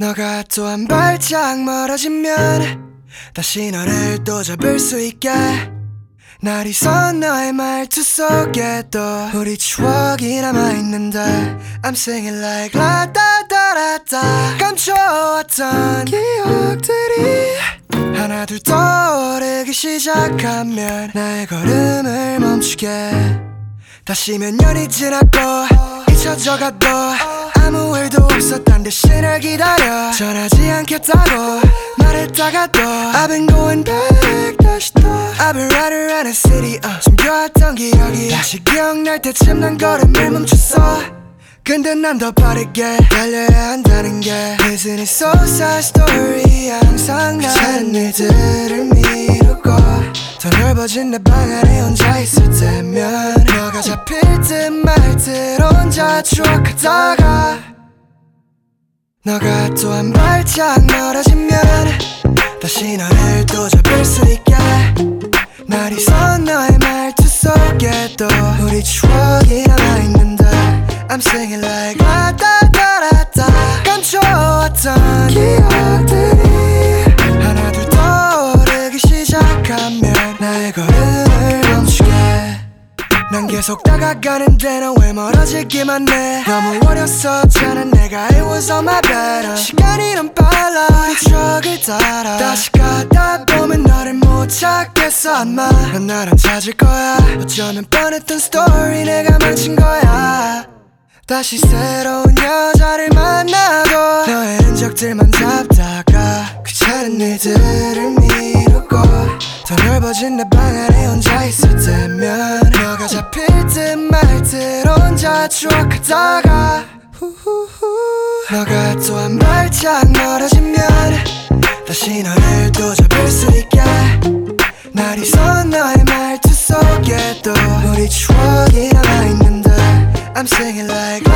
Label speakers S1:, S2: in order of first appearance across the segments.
S1: 너가 또 한 발짝 멀어지면 다시 너를 또 잡을 수 있게. 날이 선 너의 말투 속에 또 우리 추억이 남아있는데 I'm singing like da. 감춰왔던 기억들이 하나 둘 떠오르기 시작하면 나의 걸음을 멈추게. 다시 몇 년이 지났고 잊혀져가도 없었단 대신을 기다려. 전하지 않겠다고 말했다가도 I've been going back 다시 또. I've been riding around the city uh, 숨겨왔던 기억이 다시 기억날 때쯤 난 걸음을 멈췄어. 근데 난 더 빠르게 달려야 한다는 게 Isn't it so sad story? 항상 난 일들을 미루고 더 넓어진 내 방 안에 혼자 있을 때면 너가 잡힐 듯 말듯 혼자 추억하다가 너가 또 한 발짝 멀어지면 다시 너를 또 잡을 수 있게. 날이 선 너의 말투 속에 또 우리 추억이 남아있는데 I'm singing like da da 감춰왔던 기억들이 계속 다가가는데 넌왜 멀어지기만 해? 너무 어렸었잖아 내가 It was all my bad 시간이 넌 빨라. 우리 추억을 따라. 다시 가다 보면 너를 못 찾겠어 아마. 난 나랑 찾을 거야. 어쩌면 뻔했던 스토리 내가 망친 거야. 다시 새로운 여자를 만나고 너의 흔적들만 잡다가 귀찮은 일들을 미루고 더 넓어진 내 방 안에 혼자 있을 때면 너가 잡힐 듯 말듯 혼자 추억하다가 너가 또 한 발짝 멀어지면 다시 너를 또 잡을 수 있게. 날이 선 너의 말투 속에 또 우리 추억이 남아있는데 I'm singing like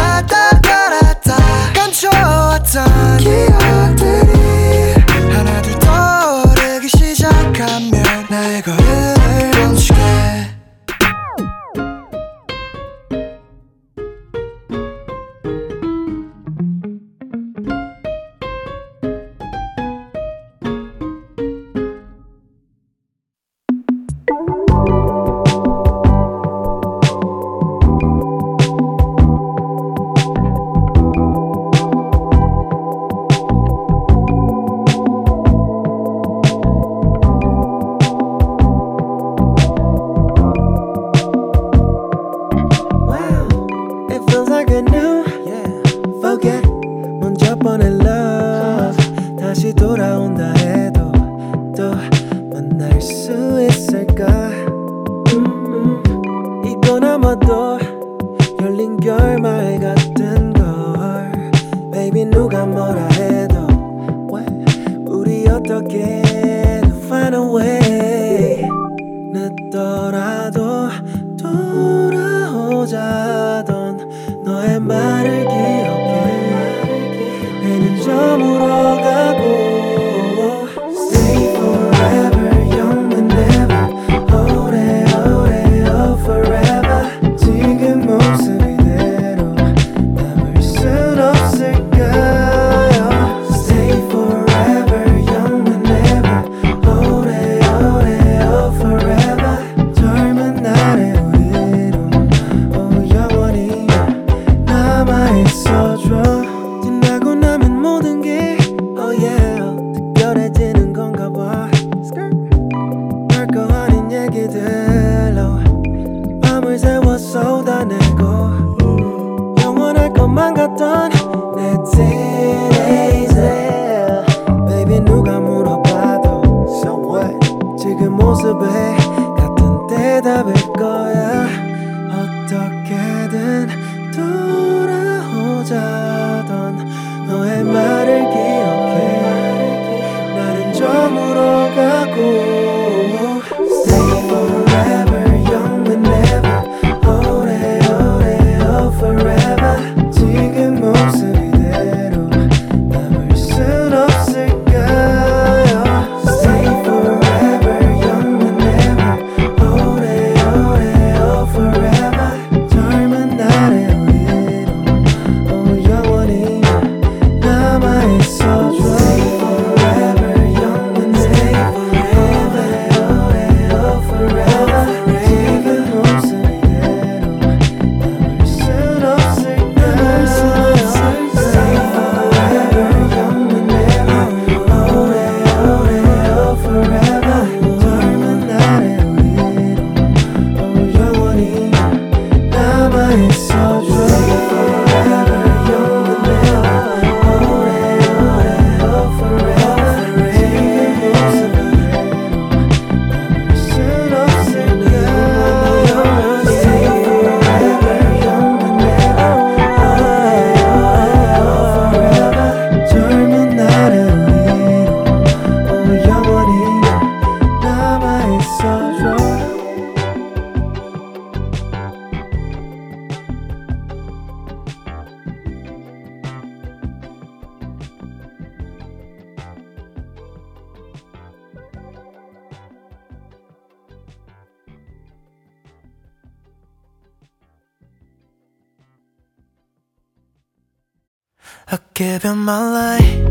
S2: Give you my life.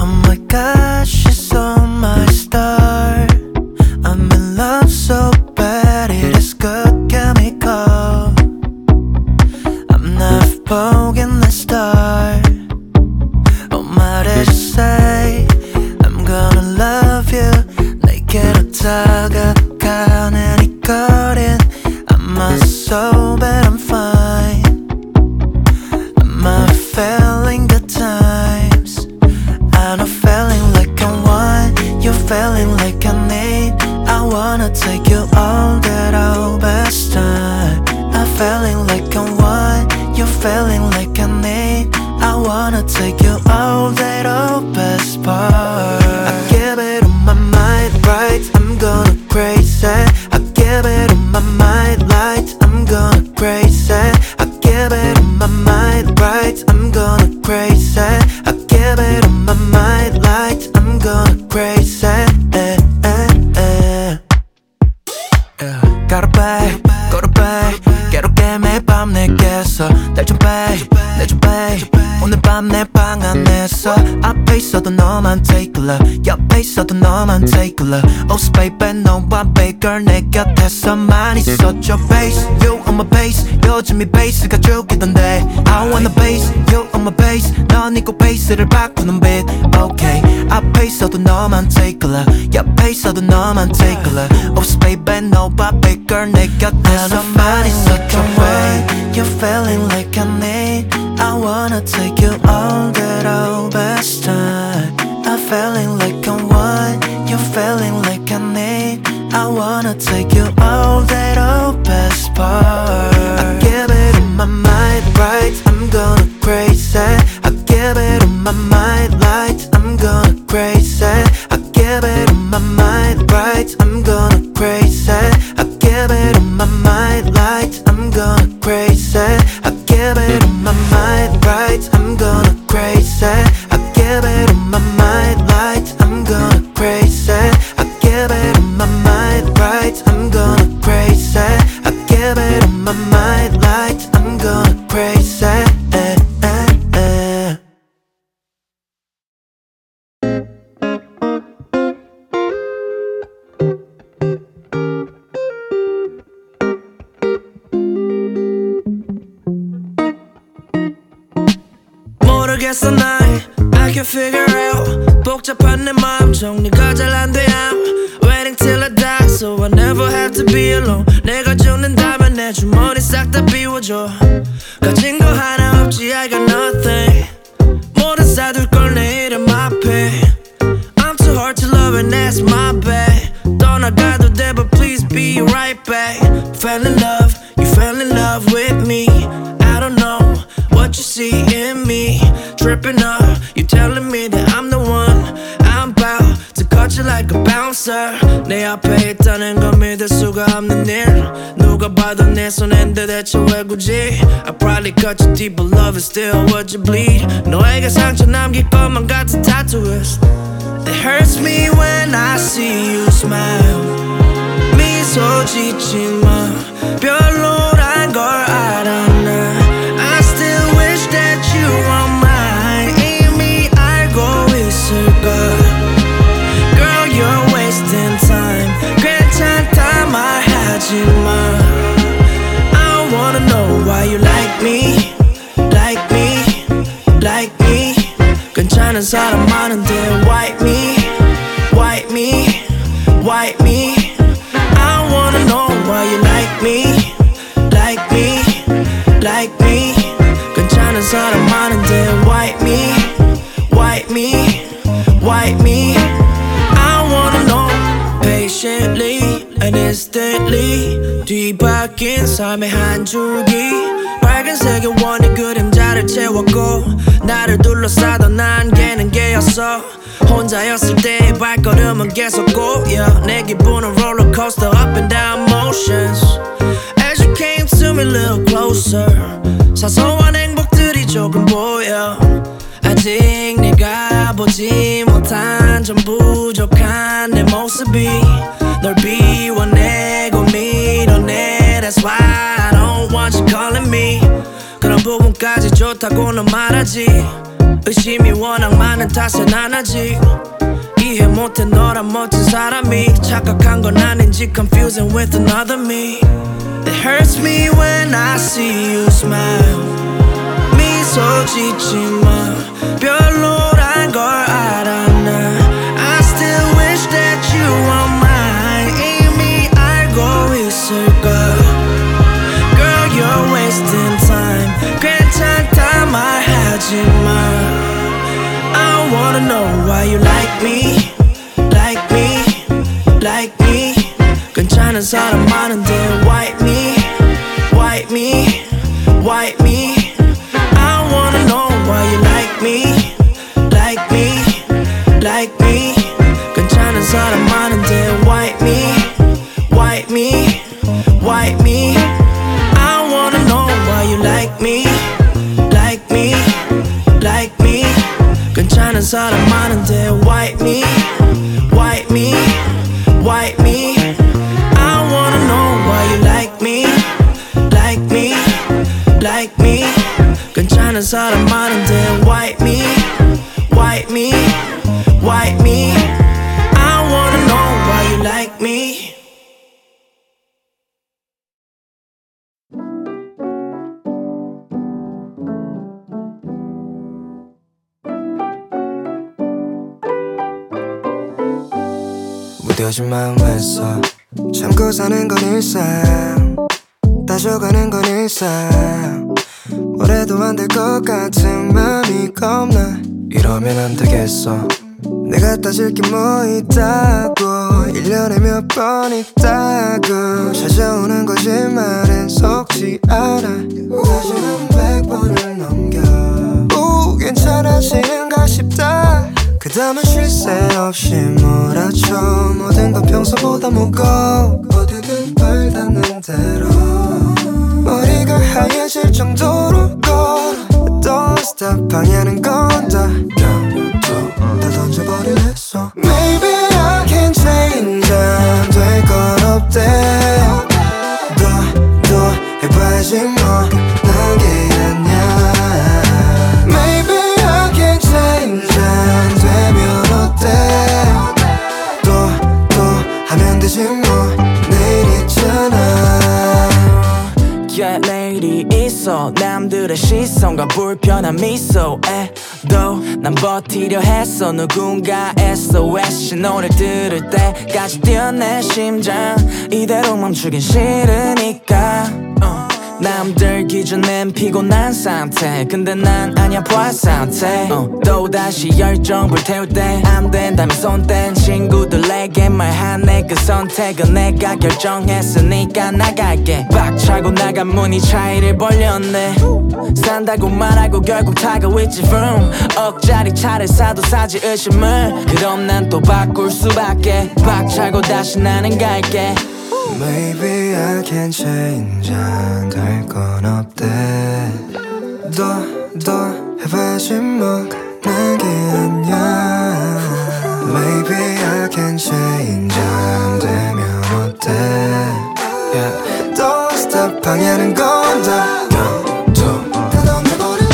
S2: Oh my gosh. lights. I'm
S3: cut you deep, but love is still what you bleed. 너에게 상처 my got the tattoos It hurts me when I see you smile. 미소 짓지 마, 별로 많은 사람 많은데 Wipe me, white me, white me. I wanna know why you like me, like me, like me. 괜찮은 사람 많은데 instantly 뒤바뀐 삶의 한 줄기. 빨간색의 원의 그림자를 채웠고 나를 둘러싸던 안개는 개였어. 혼자였을 때의 발걸음은 계속 고여 내 기분은 롤러코스터 up and down motions. As you came to me a little closer 사소한 행복들이 조금 보여. 아직 네가 보지 못한 전 부족한 내 모습이 널 비워 that's why I don't want you calling me. 그런 부분까지 좋다고는 말하지. 의심이 워낙 많은 탓에 안 하지. 이해 못해 너란 멋진 사람이 착각한 건 아닌지 confusing with another me. It hurts me when I see you smile. 미소 짓지 마. 별로란 걸 알. wanna know why you like me Like me Like me 괜찮은 사람 많은데 White me White me manners out 많은데, modern. White me, white me, white me. I wanna know why you like me, like me, like me. Con China's 많은데, of. White me, white me, white me. I wanna know.
S1: 무뎌진 마음에서 참고 사는 건 일상. 따져가는 건 일상. 뭐래도 안 될 것 같은 마음이 겁나. 이러면 안 되겠어. 내가 따질 게 뭐 있다고. 1년에 몇 번 있다고. 찾아오는 거짓말엔 속지 않아. 다시는 백 번을 넘겨. 오 괜찮아지는가 싶다 그 다음은 쉴 새 없이 몰아쳐. 모든 건 평소보다 무거워. 어디든 발 닿는 대로. 머리가 하얘질 정도로 걸어. Don't stop 방해하는 건다. 다 던져버릴래 어. Maybe I can change 안될건 없대. 너도 해봐야지 뭐 되지 뭐 내일 있잖아.
S3: Yeah, 내일이 있어. 남들의 시선과 불편한 미소에도 난 버티려 했어. 누군가 SOS 신호를 들을 때까지 뛰어내 심장. 이대로 멈추긴 싫으니까. 어. 남들 기준엔 피곤한 상태. 근데 난 아니야 부활 상태. 어, 또다시 열정 불태울 때 안 된다면 손댄 친구들에게 말하네. 그 선택은 내가 결정했으니까 나갈게. 빡차고 나간 문이 차이를 벌렸네. 산다고 말하고 결국 타고 있지 vroom. 억짜리 차를 사도 사지 의심을. 그럼 난 또 바꿀 수밖에. 빡차고 다시 나는 갈게
S1: Maybe I can change 안 될 건 없대 너도 해봐야지 뭐난게 아냐 Maybe I can change 안 되면 어때 yeah. Don't stop 방해하는 건다 다 던져버릴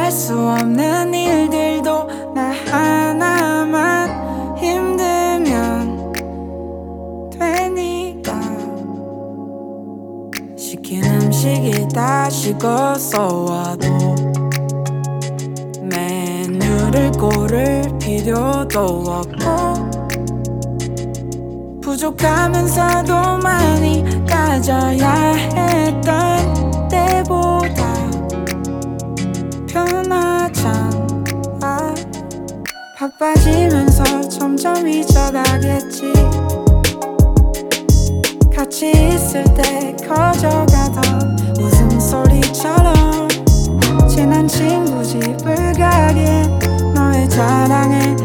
S4: 할 수 없는 일들도 나 하나만 힘들면 되니까. 시킨 음식이 다 식어서 와도 메뉴를 고를 필요도 없고 부족하면서도 많이 따져야 했던 바빠지면서 점점 잊어가겠지. 같이 있을 때 커져가던 웃음소리처럼 친한 친구 집을 가기엔 너의 자랑에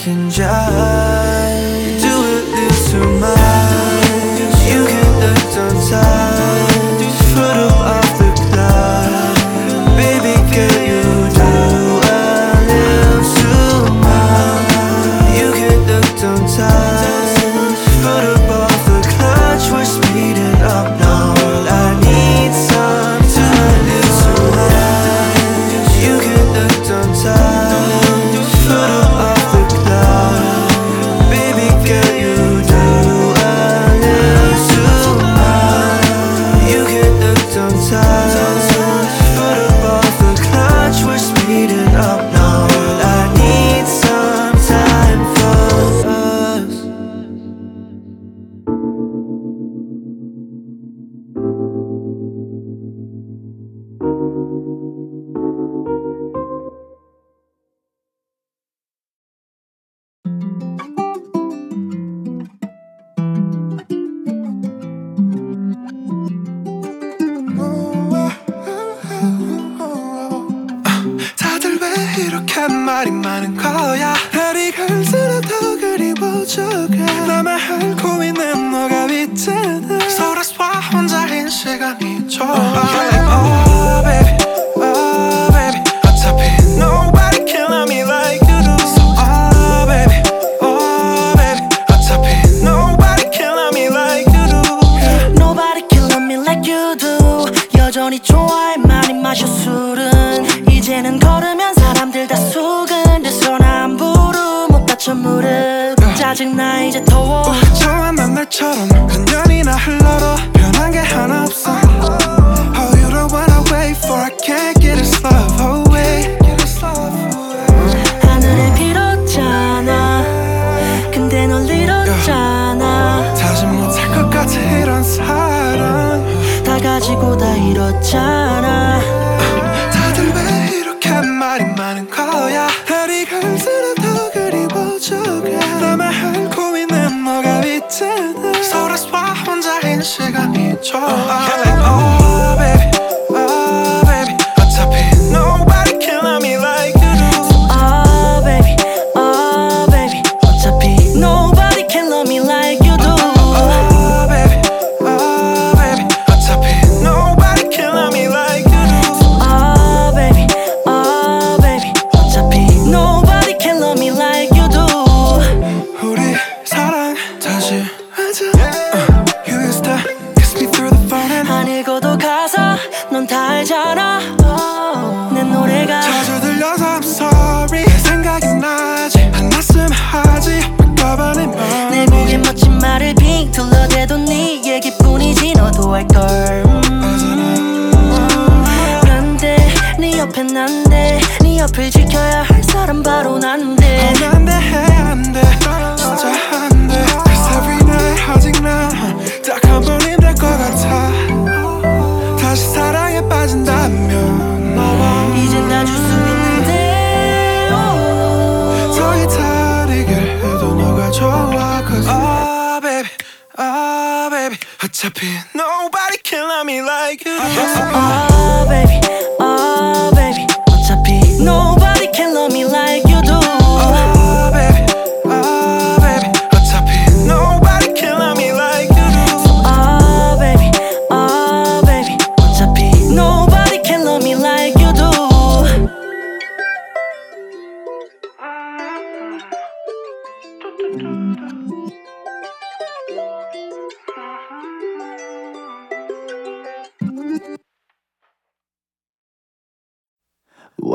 S5: can just 많이
S6: 마셔 술은 이제는 걸으면 사람들 다 속은 내손 함부로 못 다쳐 무릎. 짜증나 이제 더워.
S5: 처음 만 날처럼 그년이나 흘러러 변한 게 하나 없어. Oh you don't wanna wait for I can't get it slow away
S6: 하늘에 빌었잖아. 근데 널 잃었잖아.
S5: 다시 못할 것 같아 이런 사랑.
S6: 다 가지고 다 잃었잖아.
S5: Oh. Uh,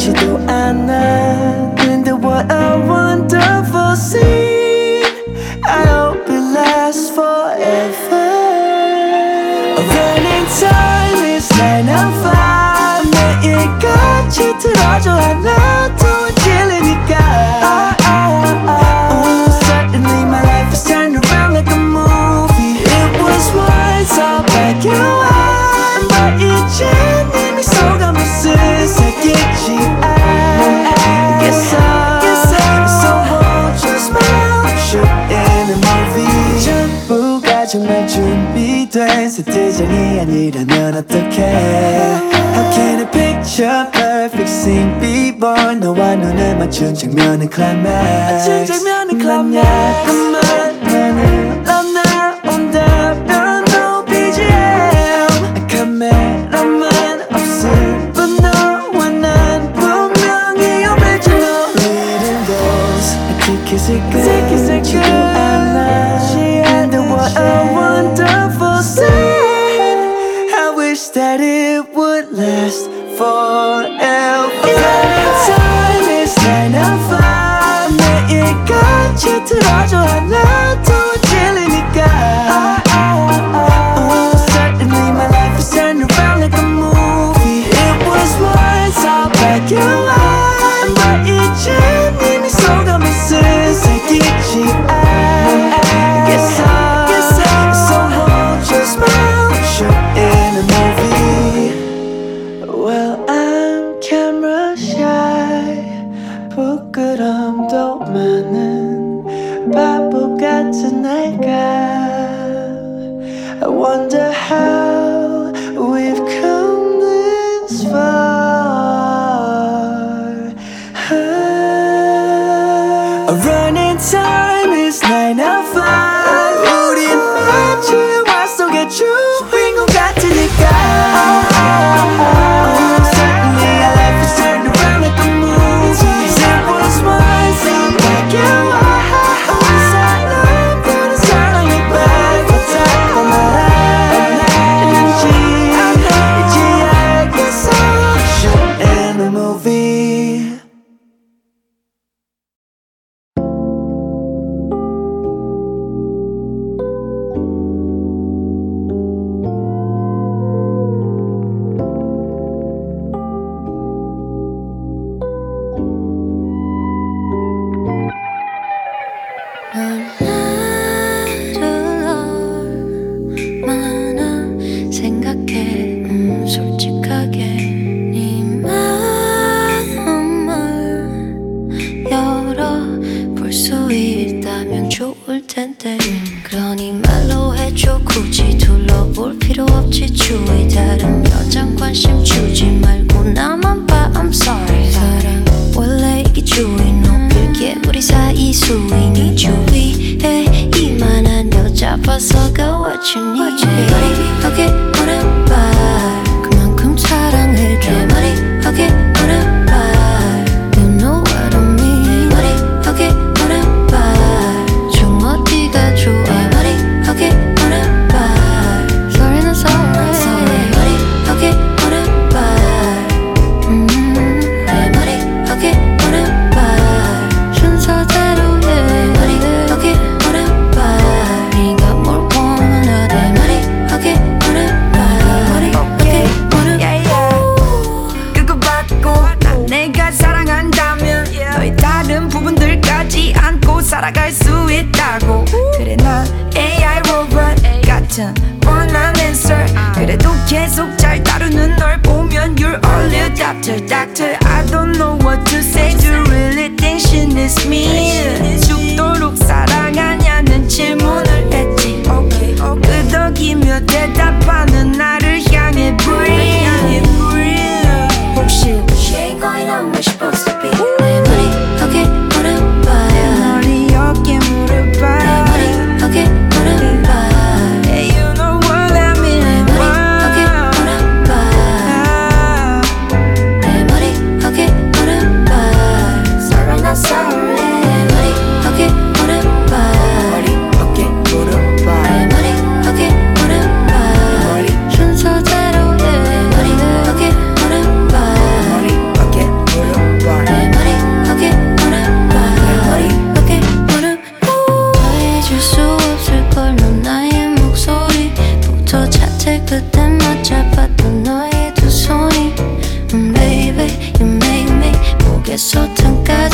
S6: 지도
S2: 않아 근데 what a wonderful scene. I hope it lasts forever. Running time is 9 to 5 매일같이 들어줘 하나 not the care How can a picture perfect. Scene be born. 너와 눈을 맞춘 장면은 climax. 아, 장면은 climax.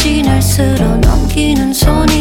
S2: 지날 쓸어 넘기는 손이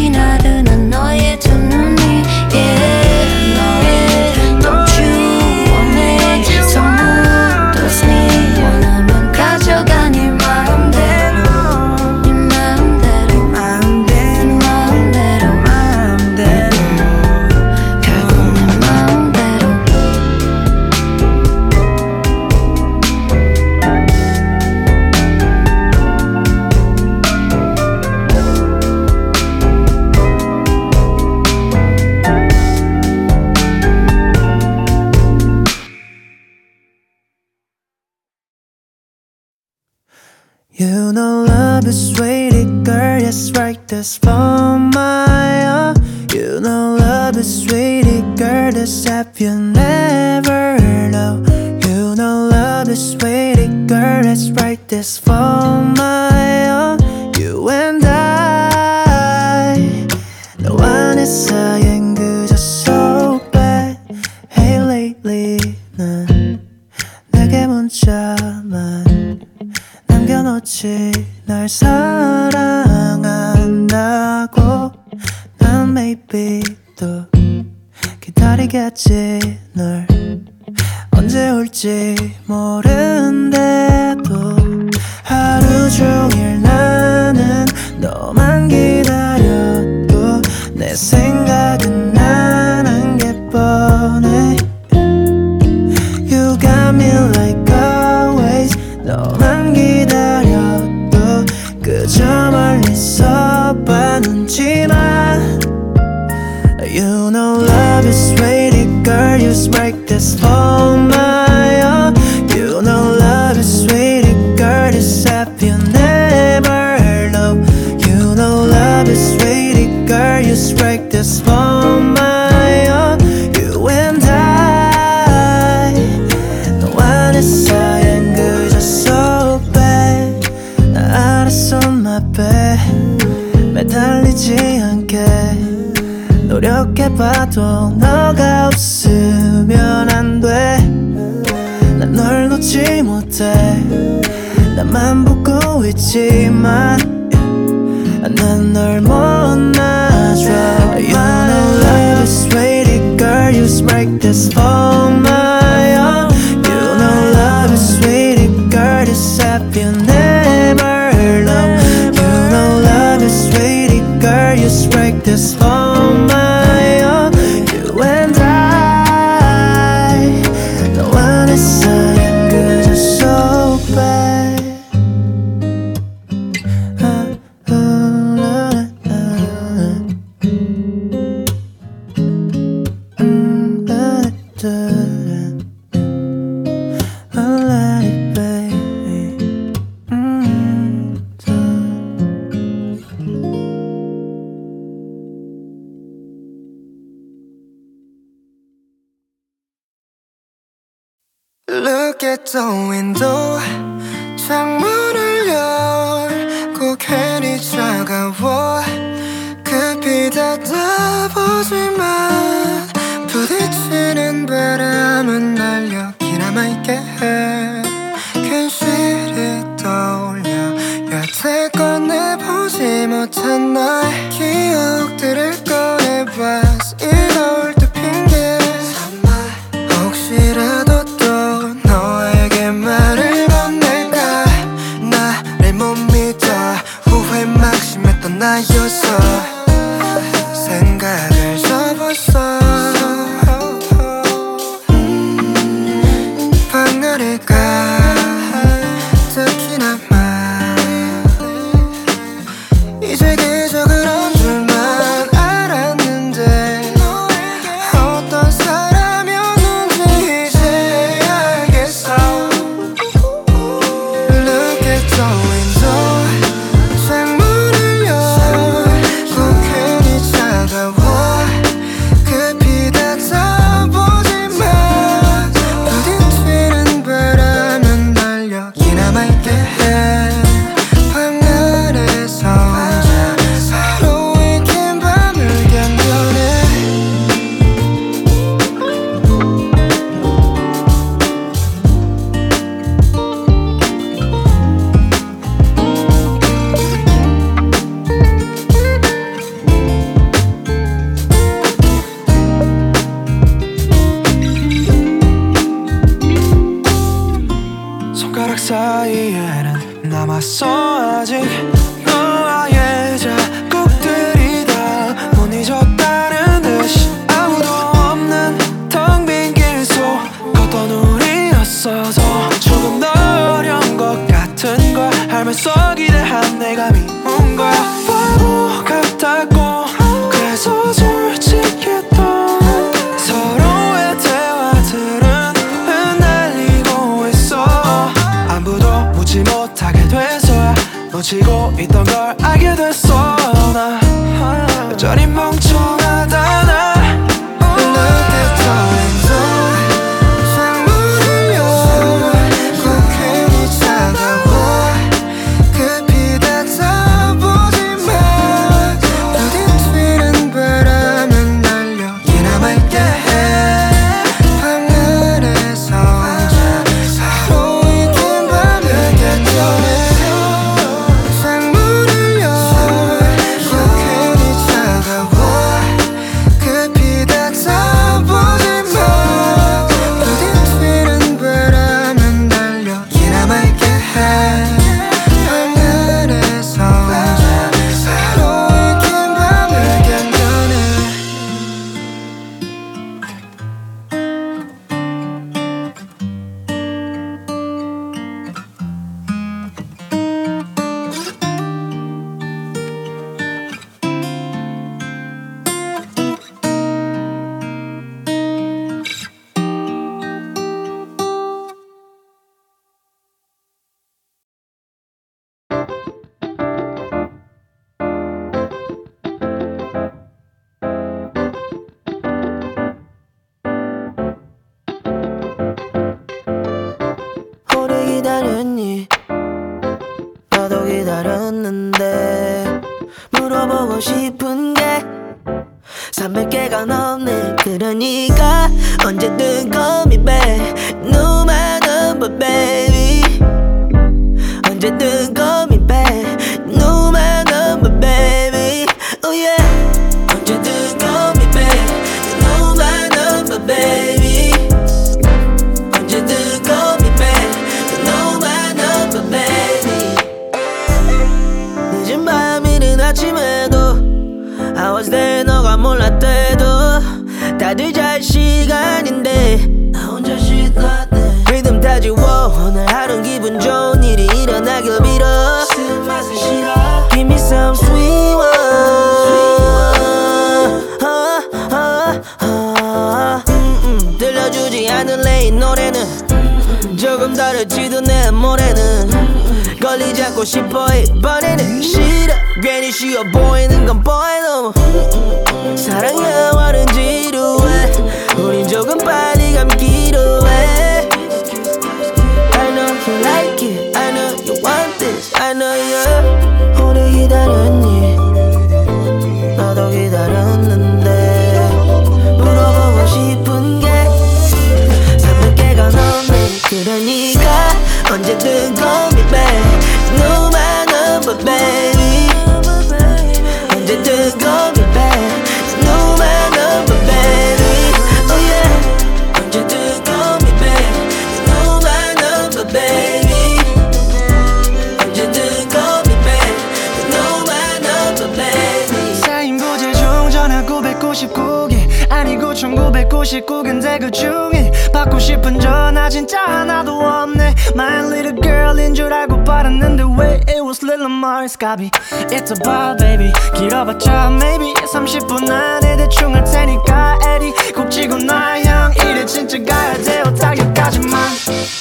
S7: 가비. It's a bar baby. 길어봤자 maybe 30분 안에 대충 할 테니까 에리 꼭 지고 나형. 이래 진짜 가야 돼요 타격까지만.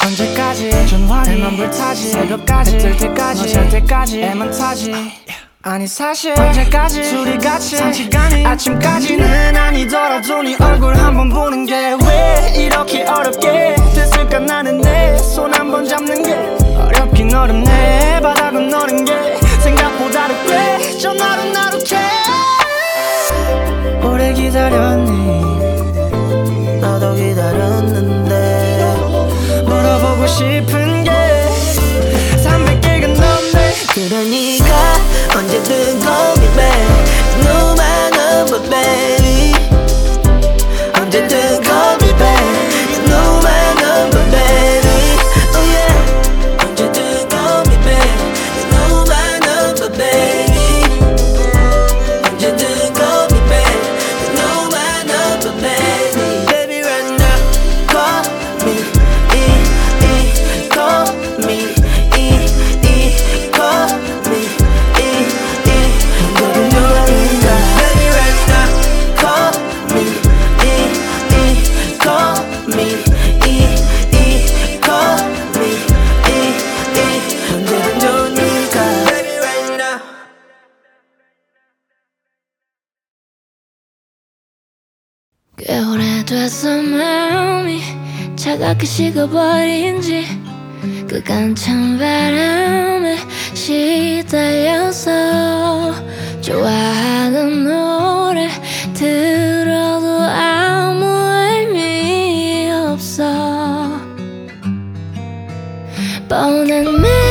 S7: 언제까지? 전화를만 불타지. 새벽까지. 뜰 때까지. 너잘 때까지. 애만 타지. 아니 사실. 언제까지? 둘이 같이. 시간이. 아침까지는 아니더라도 네 얼굴 한번 보는 게 왜 이렇게 어렵게 됐을까? 나는 내 손 한번 잡는 게 어렵긴 어렵네. 바닥은 너는 게 나룩해 오래 기다렸니?
S3: 나도 기다렸는데.
S7: 물어보고 싶은
S8: 차갑게 식어버린 지 그간 찬 바람에 시달려서 좋아하는 노래 들어도 아무 의미 없어. 뻔한 매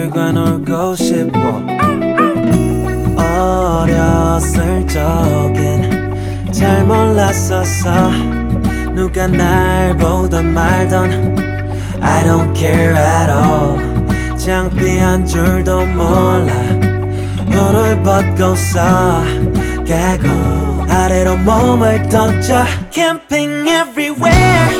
S9: 들과 놀고 싶어? 어렸을 적엔 잘 몰랐었어. 누가 날 보던 말던 I don't care at all. 창피한 줄도 몰라. 너를 벗고서 깨고 아래로 몸을 던져. Camping everywhere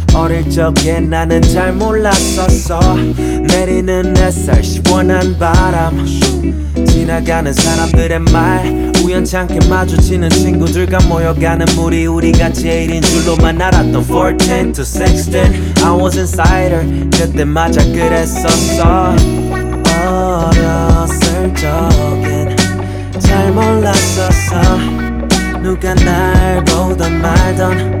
S9: 어릴 적에 나는 잘 몰랐었어. 내리는 햇살 시원한 바람. 지나가는 사람들의 말 우연찮게 마주치는 친구들과 모여가는 무리 우리가 제일인 줄로만 알았던 14 to 16 I was insider 그때 맞아 그랬었어. 어렸을 적엔 잘 몰랐었어. 누가 날 보던 말던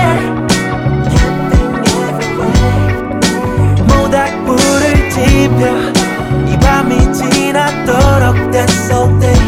S9: that's
S2: so thick.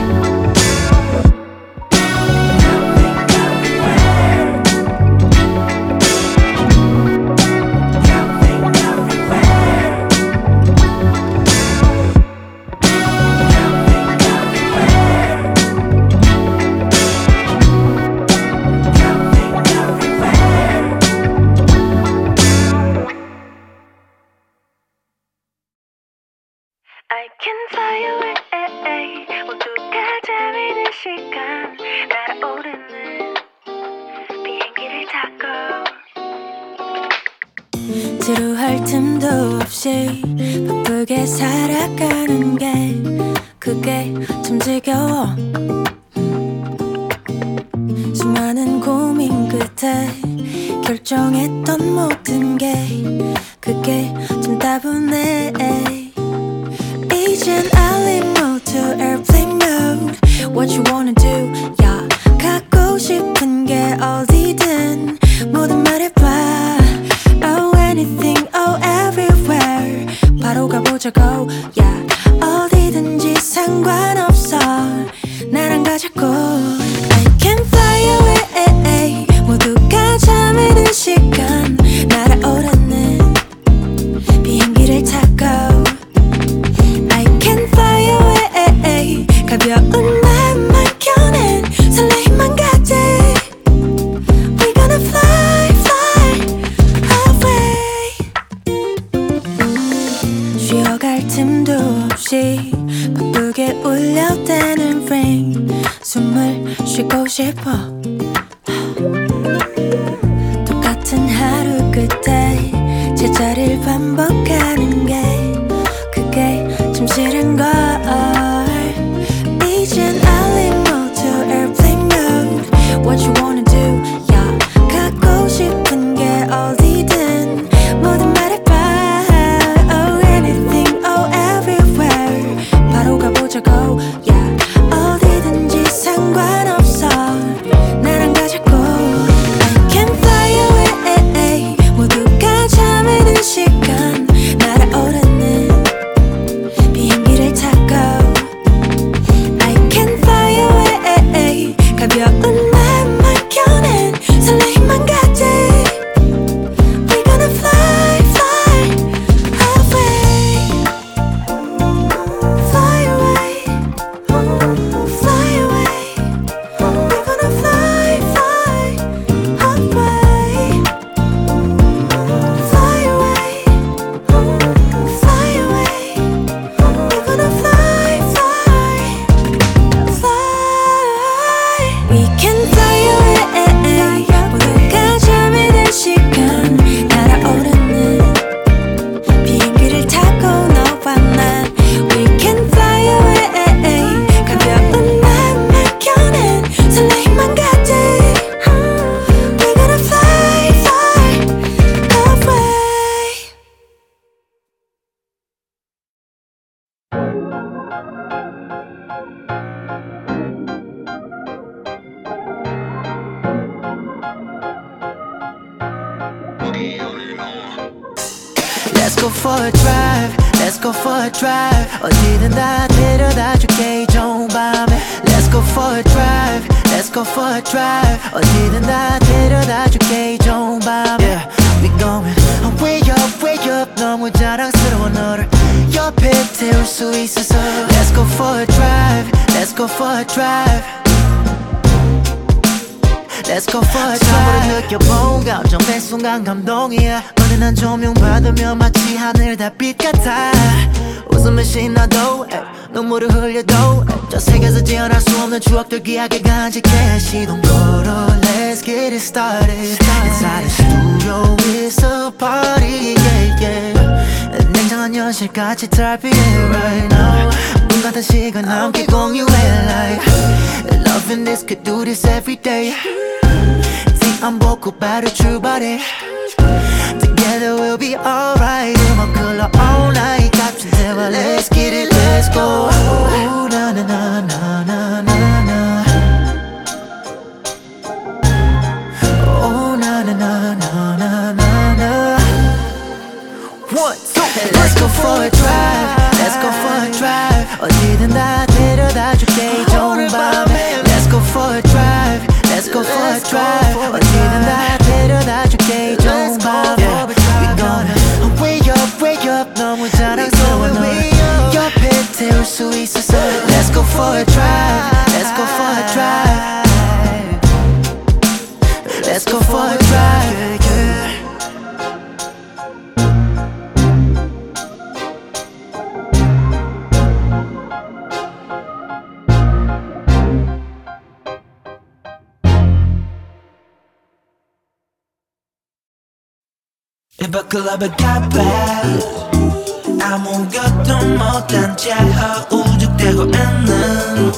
S2: 신나도 에이, 눈물을 흘려도 에이, 저 세계에서 지어날 수 없는 추억들 기억에 간직해 시동 걸어 Let's get it started Inside the studio it's a party yeah yeah 냉정한 현실같이 달빛 right now 문 같은 시간 함께 공유해 like Loving this could do this every day 안 보고 바로 출발해 Together we'll be alright 음악 흘러 all night 값진 대화 Let's get it let's go Ooh, na na na na na na na Oh na na na na na na na One, two, let's go for a drive Let's go for a drive 어디든 다 데려다 줄게 좋은 밤에 Let's go for a drive Let's go for a drive 어디든 다 데려다 줄게 옆에 태울 수 있어서 Let's go for a drive Let's go for a drive Let's go for a drive yeah, yeah.
S10: If a club got bad 아무것도 못한 채 허우적대고 있는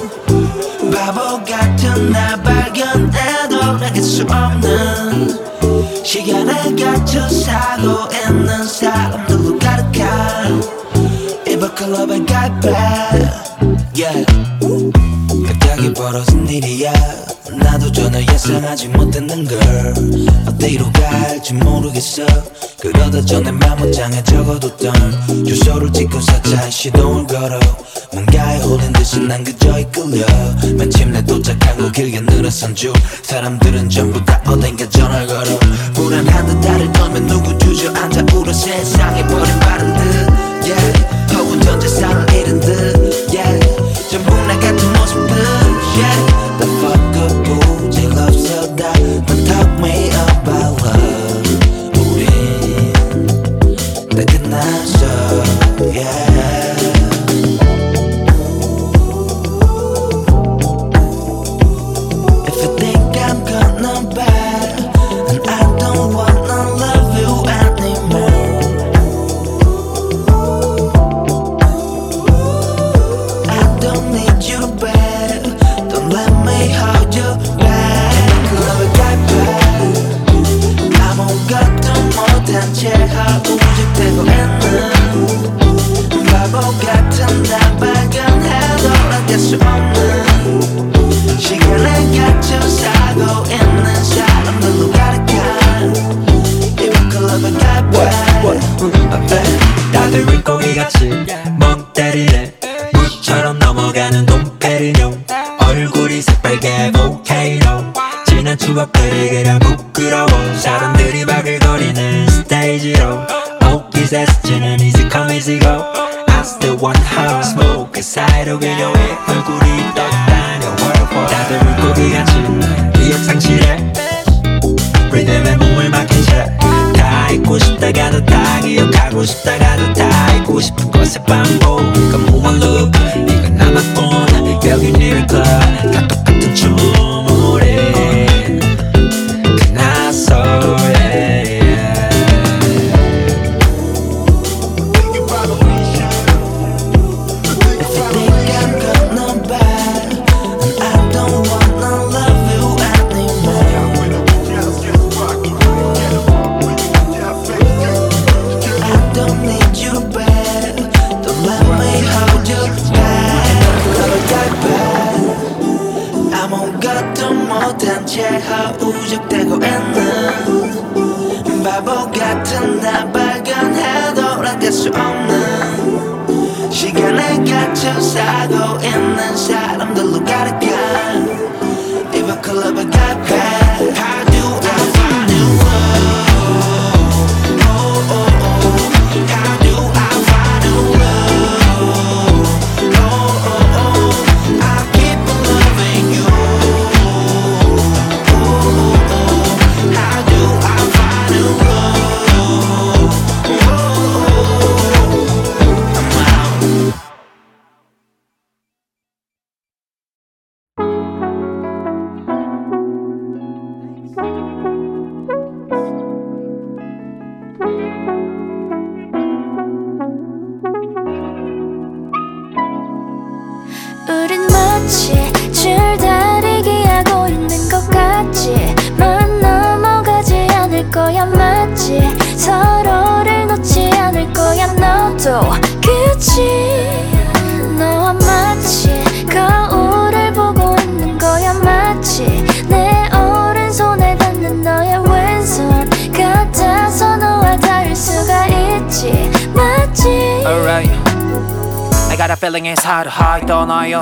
S10: 바보 같은 나 발견해도 내게 수 없는 시간에 갇혀 살고 있는 사람들로 가득한 If a club got bad Yeah 갑자기 벌어진 일이야. 나도 전혀 예상하지 못했는 걸. 어디로 갈지 모르겠어. 그러다 전에 메모장에 적어뒀던 주소를 찍고 사차의 시동을 걸어 뭔가에 홀린 듯이 난 그저 이끌려. 마침내 도착한 곳 길게 늘어선 줄 사람들은 전부 다 어딘가 전화를 걸어. 불안한 듯 나를 떨면 누구 주저앉아 울어. 세상에 버림받은 듯 yeah. 혹은 전 재산을 yeah.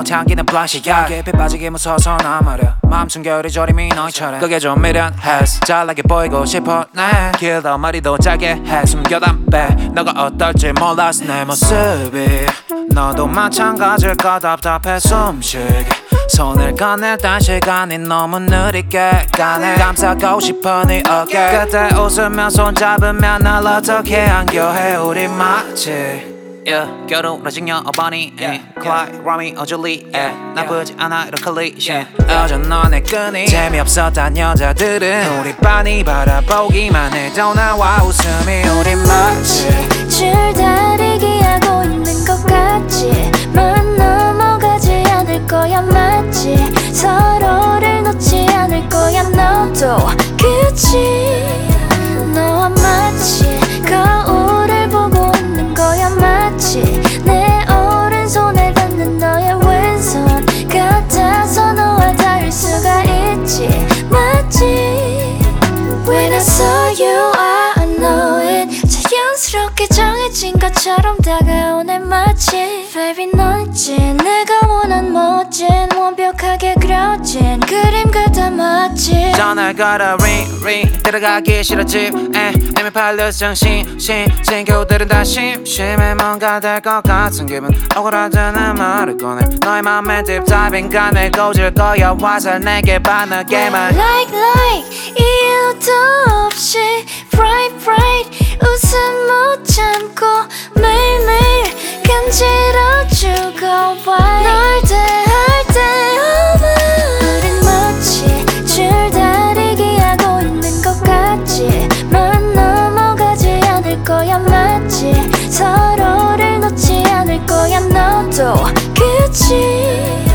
S11: 옷향기는 블라시야 깊이 빠지기 무서워서 나 말야. 마음 숨결이 저림이 너희처럼. 그게 좀 미련했어 잘나게 보이고 싶어 내 길도 머리도 짧게 해. 숨겨담 빼 너가 어떨지 몰랐어 내 모습이 너도 마찬가지일 거 답답해 숨쉬기. 손을 꺼낼 딴 시간이 너무 느리게 가네. 감싸고 싶어 네 어깨. 그때 웃으며 손잡으면 날 어떻게 안겨해? 우리 마치 Yeah, 결혼을 증여 어머니 클라이, 라미, 어줄리 나쁘지 않아 이런 클리셰 어전 너의 끈이 재미없었단 여자들은 우리 빤히 바라보기만 해도 나와 웃음이 우리 마치
S8: 줄다리기 하고 있는 것 같지 만 넘어가지 않을 거야 맞지? 서로를 놓지 않을 거야 너도 그치? 너와 마치 거야 내 오른손에 닿는 너의 왼손 같아서 너와 다를 수가 있지. 맞지? When I saw you I know it. 자연스럽게 정해진 것처럼 다가오네 마치 Baby 넌 있지 내가 원한 멋진 완벽하게 그려진 그림 같아 마치
S11: 전화를 걸어 ring ring. 들어가기 싫어 집 에 애미 팔려서 정신. 신 친구들은 다 심심해 뭔가 될 것 같은 기분. 억울하다는 말을 꺼내. 너의 맘에 딥다이빙 가내 고질 거야. 와서 내게 반하게만.
S8: Like like 이유도 없이 Bright bright. 웃음 못 참고 매일매일 간지러 죽어봐 널 대할 때 우린 마치 줄다리기 하고 있는 것 같지만 넘어가지 않을 거야 맞지? 서로를 놓지 않을 거야 너도. 그치